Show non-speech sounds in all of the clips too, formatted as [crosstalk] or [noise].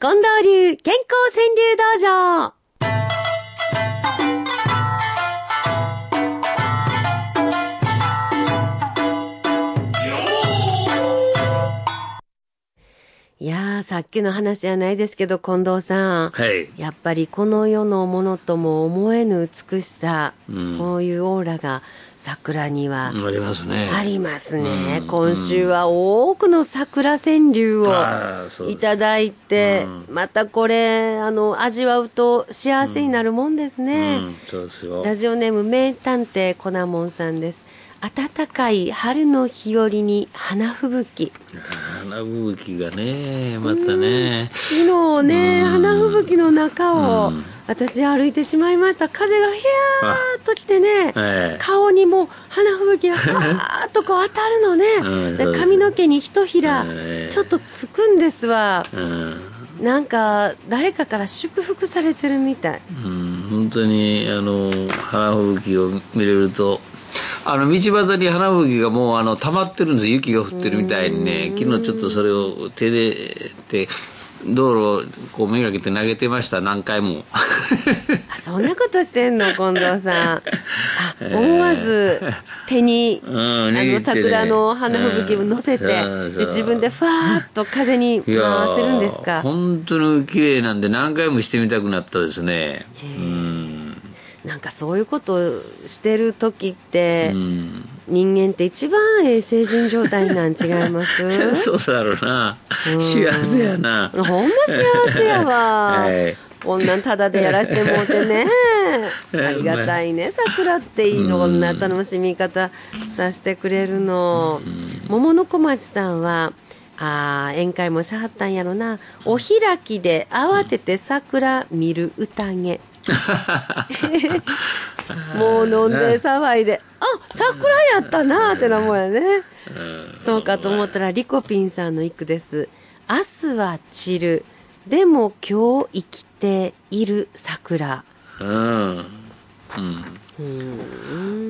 近藤流健康川柳道場。さっきの話じゃないですけど、近藤さん。はい。やっぱりこの世のものとも思えぬ美しさ、うんそういうオーラが桜にはありますね。ありますね。うん今週は多くの桜川柳をいただいて、うまたこれ、あの、味わうと幸せになるもんですね。うん、そうですよ。ラジオネーム名探偵コナモンさんです。暖かい春の日和に花吹雪。花吹雪がね、またね。昨日ね、うん花吹雪の中をうん私歩いてしまいました。風がひゃーっと来てね、ええ顔にも花吹雪がふわーっとこう当たるのね。髪の毛にひとひらええちょっとつくんですわ。うん。なんか誰かから祝福されてるみたい。うん、本当に、あの、花吹雪を見れると、あの、道端に花吹雪がもう、あの、溜まってるんです雪が降ってるみたいにね、昨日ちょっとそれを手で、で、道路をこうめがけて投げてました、何回も。あ、そんなことしてんの [laughs] 近藤さん。あ、思わず手に、うんあの桜の花吹雪を乗せて、うんそうそうで自分でふわーっと風に回せるんですか？本当に綺麗なんで何回もしてみたくなったですね。うん。なんかそういうことしてる時って、うん。人間って一番ええ成人状態なん違います？[laughs] そうだろうな。うん幸せやな。ほんま幸せやわ。[laughs] はいこんなんタダでやらしてもうてね。[laughs] ありがたいね、桜っていいの、こんな楽しみ方させてくれるの。桃の小町さんは、あー宴会もしはったんやろな。お開きで慌てて桜見る宴。もう飲んで騒いで、[laughs] あ、桜やったなってなもんやね。そうかと思ったら、リコピンさんの一句です。明日は散る。でも今日生きている桜。うん。うーん。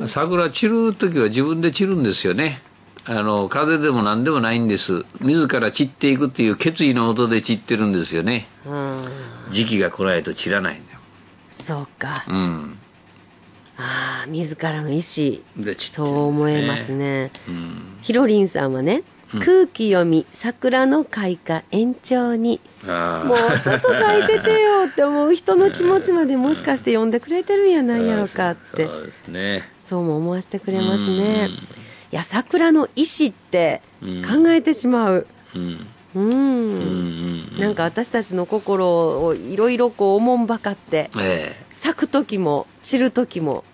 うん。桜散る時は自分で散るんですよね。あの、風でも何でもないんです。自ら散っていくっていう決意の音で散ってるんですよね。あ時期が来ないと散らないんだそうか。うん。ああ、自らの意志。で散ってるんですねそう思えますね。うん。ヒロリンさんはね、空気読み、桜の開花延長に。あもうちょっと咲いててよって思う人の気持ちまで [laughs] もしかして読んでくれてるんやないやろかって。そうですね。そうも思わせてくれますね。いや、桜の意志ってうん考えてしまう。うん。うん。うんうん。なんか私たちの心をいろいろこう、おもんばかって、え咲く時も散る時も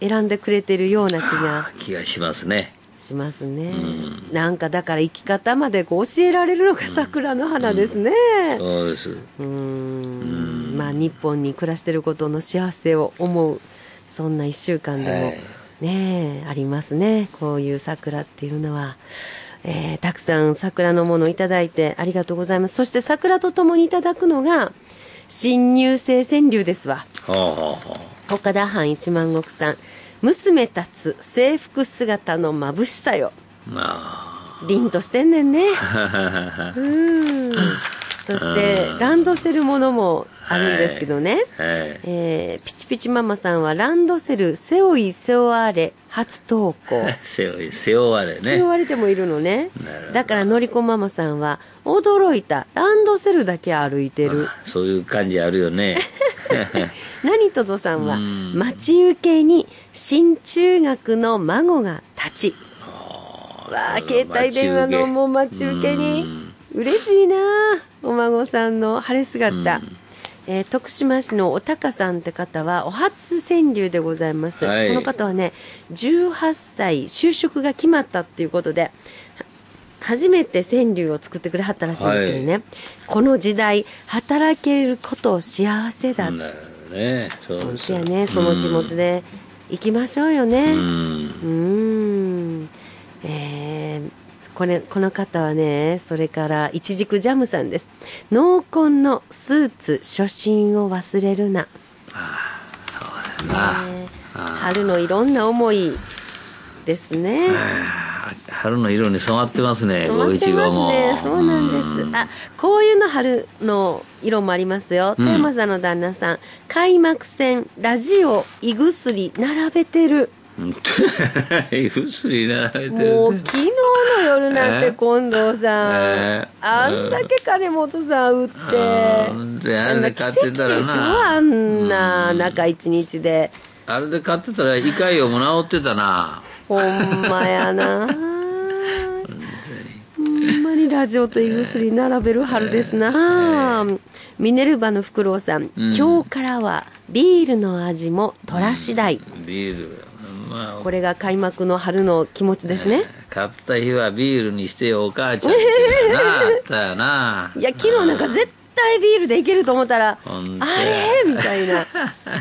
選んでくれてるような気えが気がしますね。しますね。んなんかだから生き方までこう教えられるのが桜の花ですね。そうです。うーん。まあ日本に暮らしてることの幸せを思う、そんな一週間でも、はいねえ、ありますね。こういう桜っていうのは。えーたくさん桜のものをいただいてありがとうございます。そして桜とともにいただくのが、新入生川柳ですわ。はあはあは岡田藩一万石さん。娘たつ制服姿の眩しさよ。あ。ま凛としてんねんね。あ。[laughs] うーん。そして、ランドセルものもあるんですけどね。はい。えーピチピチママさんはランドセル背負い背負われ初投稿。[laughs] 背負い、背負われね。背負われてもいるのねだからのりこママさんは驚いた。ランドセルだけ歩いてる。そういう感じあるよね。[laughs] 何とぞさんはうん待ち受けに新中学の孫が立ち。わあ、携帯電話のもう待ち受けに。嬉しいなあお孫さんの晴れ姿。えー徳島市のおたかさんって方は、お初川柳でございます。はいこの方はね、18歳就職が決まったっていうことで、は初めて川柳を作ってくれはったらしいんですけどね。この時代、働けること幸せだ。ね。そう本ですね、その気持ちで行きましょうようね。ん。うーん。えーこれ、この方はね、それから、いちじくジャムさんです。濃紺のスーツ、初心を忘れるな。な。ねあ春のいろんな思いですね。あ春の色に染まってますね染まってますね。そうなんです。あこういうの春の色もありますよ、うん、テーマさんの旦那さん。開幕戦ラジオ胃薬並べてる胃薬並べてるもう昨日の夜なんて近藤さん、え？ー、あんだけ金本さん打って。あんな。奇跡でしょあんな中一日で。あれで買ってたら胃潰瘍も治ってたな。ほんまやな。ほんまにラジオと胃薬並べる春ですな、えー、ミネルヴァのフクロウさん、うん、今日からはビールの味も虎次第、うん、ビールまあ、これが開幕の春の気持ちですね、えー、買った日はビールにしてよお母ちゃんってよな。[laughs] いや昨日なんか絶対ビールでいけると思ったらあれ？みたいな。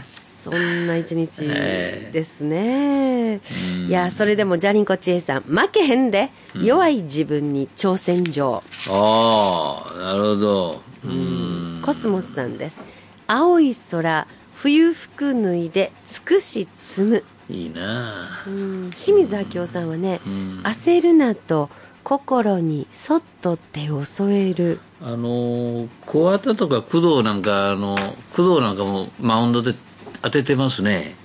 そんな一日ですね、いやそれでもジャリンコ知恵さん負けへんで、うん、弱い自分に挑戦状。ああなるほど。うん。コスモスさんです。青い空冬服脱いでつくし積むいいなうん清水明夫さんはね、うん、焦るなと心にそっと手を添える。あの小畑とか工藤なんかあの工藤なんかもマウンドで当ててますね。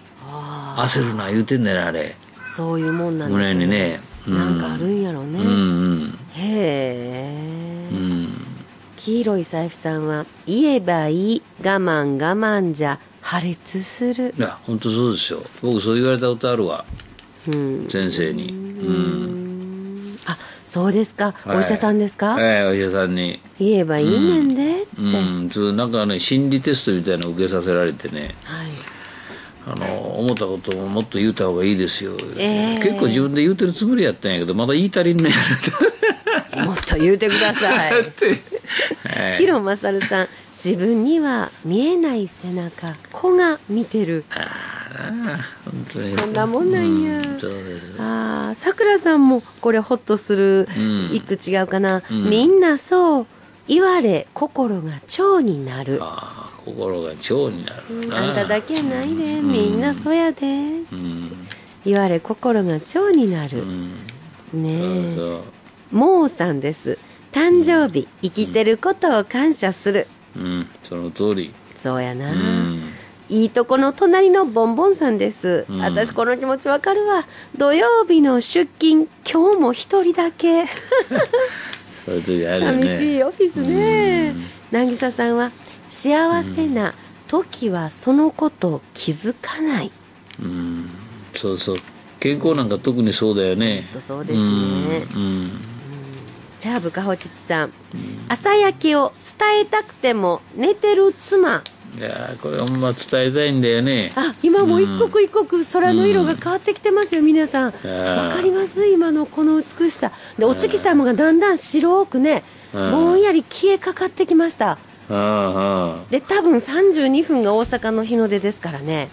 焦るな言うてんねんあれ。そういうもんなんですね。ね、うん、なんかあるんやろね、うんうん、へえ、うん、黄色い財布さんは言えばいい我慢我慢じゃ破裂する。いや本当そうですよ。僕そう言われたことあるわ、うん、先生に。うん。あそうですか、はい、お医者さんですか？はい、お医者さんに。言えばいいねんでって、うん、なんかね心理テストみたいなの受けさせられてね、はい。あの思ったことももっと言うた方がいいですよ、えー、結構自分で言うてるつもりやったんやけどまだ言い足りんねやもっと言うてください。[laughs] 広勝さん自分には見えない背中子が見てる。あ本当に。そんなもんなんや、うん、あさくらさんもこれホッとする、うん、一句違うかな、うん、みんなそう言われ心が蝶になる。あ心が蝶になるあんただけやないで、みんなそうやで、言われ心が蝶になる、ねえ。もうさんです。誕生日、生きてることを感謝する、うん、その通り。そうやな、うん、いいとこの隣のボンボンさんです、うん、私この気持ちわかるわ。土曜日の出勤今日も一人だけ。[laughs] そういう時あるね。寂しいオフィスね。渚さんは幸せな時はそのこと気づかない。うん。そうそう。健康なんか特にそうだよね。そうですね。うんじゃあ部下ほちちさん、朝焼けを伝えたくても寝てる妻。いやこれほんま伝えたいんだよね。あ今も一刻一刻空の色が変わってきてますよ、皆さん。わかります？今のこの美しさ。でお月様がだんだん白くねぼんやり消えかかってきました。で多分32分が大阪の日の出ですからね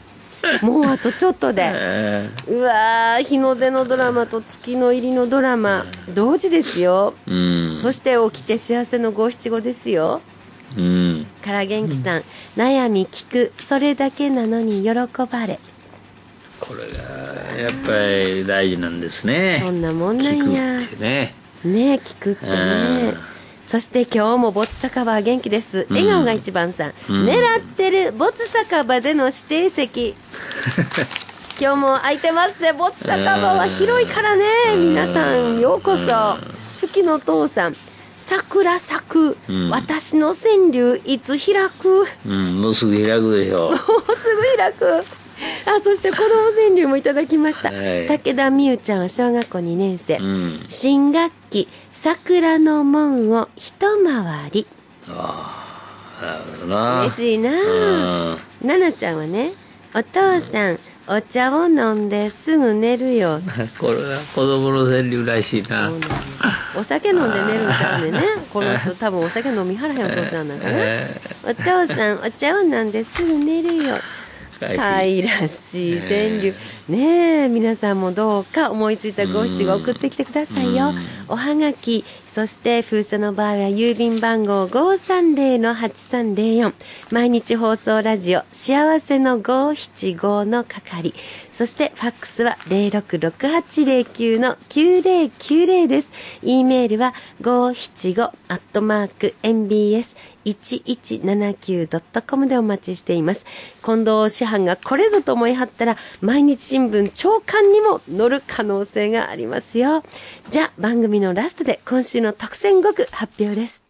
もうあとちょっとで、[laughs] うわ日の出のドラマと月の入りのドラマ。同時ですよ、うん、そして起きて幸せの五七五ですよ、うん、から元気さん、うん、悩み聞く。それだけなのに喜ばれ。これがやっぱり大事なんですね。そんなもんなんや。ね。ね聞くってねそして今日もボツ酒場は元気です。笑顔が一番さん。うん、狙ってるボツ酒場での指定席。[laughs] 今日も空いてますぜ。ボツ酒場は広いからね。皆さん、ようこそ。吹きの父さん。桜咲く、うん、私の川柳いつ開く、うん、もうすぐ開くでしょ [laughs] もうすぐ開くあそして子供川柳もいただきました、はい、武田美優ちゃんは小学校2年生、うん、新学期桜の門を一回り。ああ嬉しいな。奈々ちゃんはねお父さん、お茶を飲んですぐ寝るよ。[laughs] これは子供の川柳らしいな。お酒飲んで寝るんちゃうねね。[laughs] この人多分お酒飲みはらへんお父ちゃんなんかな、[laughs] えー、お父さんお茶を飲んですぐ寝るよはいらしい川柳。ねえ、皆さんもどうか思いついた五七五送ってきてくださいよ。おはがき、そして封書の場合は郵便番号530-8304。毎日放送ラジオ、幸せの575の係。そしてファックスは066809の9090です。e メールは575アットマーク mbs 1179.com でお待ちしています。近藤師範がこれぞと思い張ったら、毎日新聞長官にも載る可能性がありますよ。じゃあ、番組のラストで今週の特選5句発表です。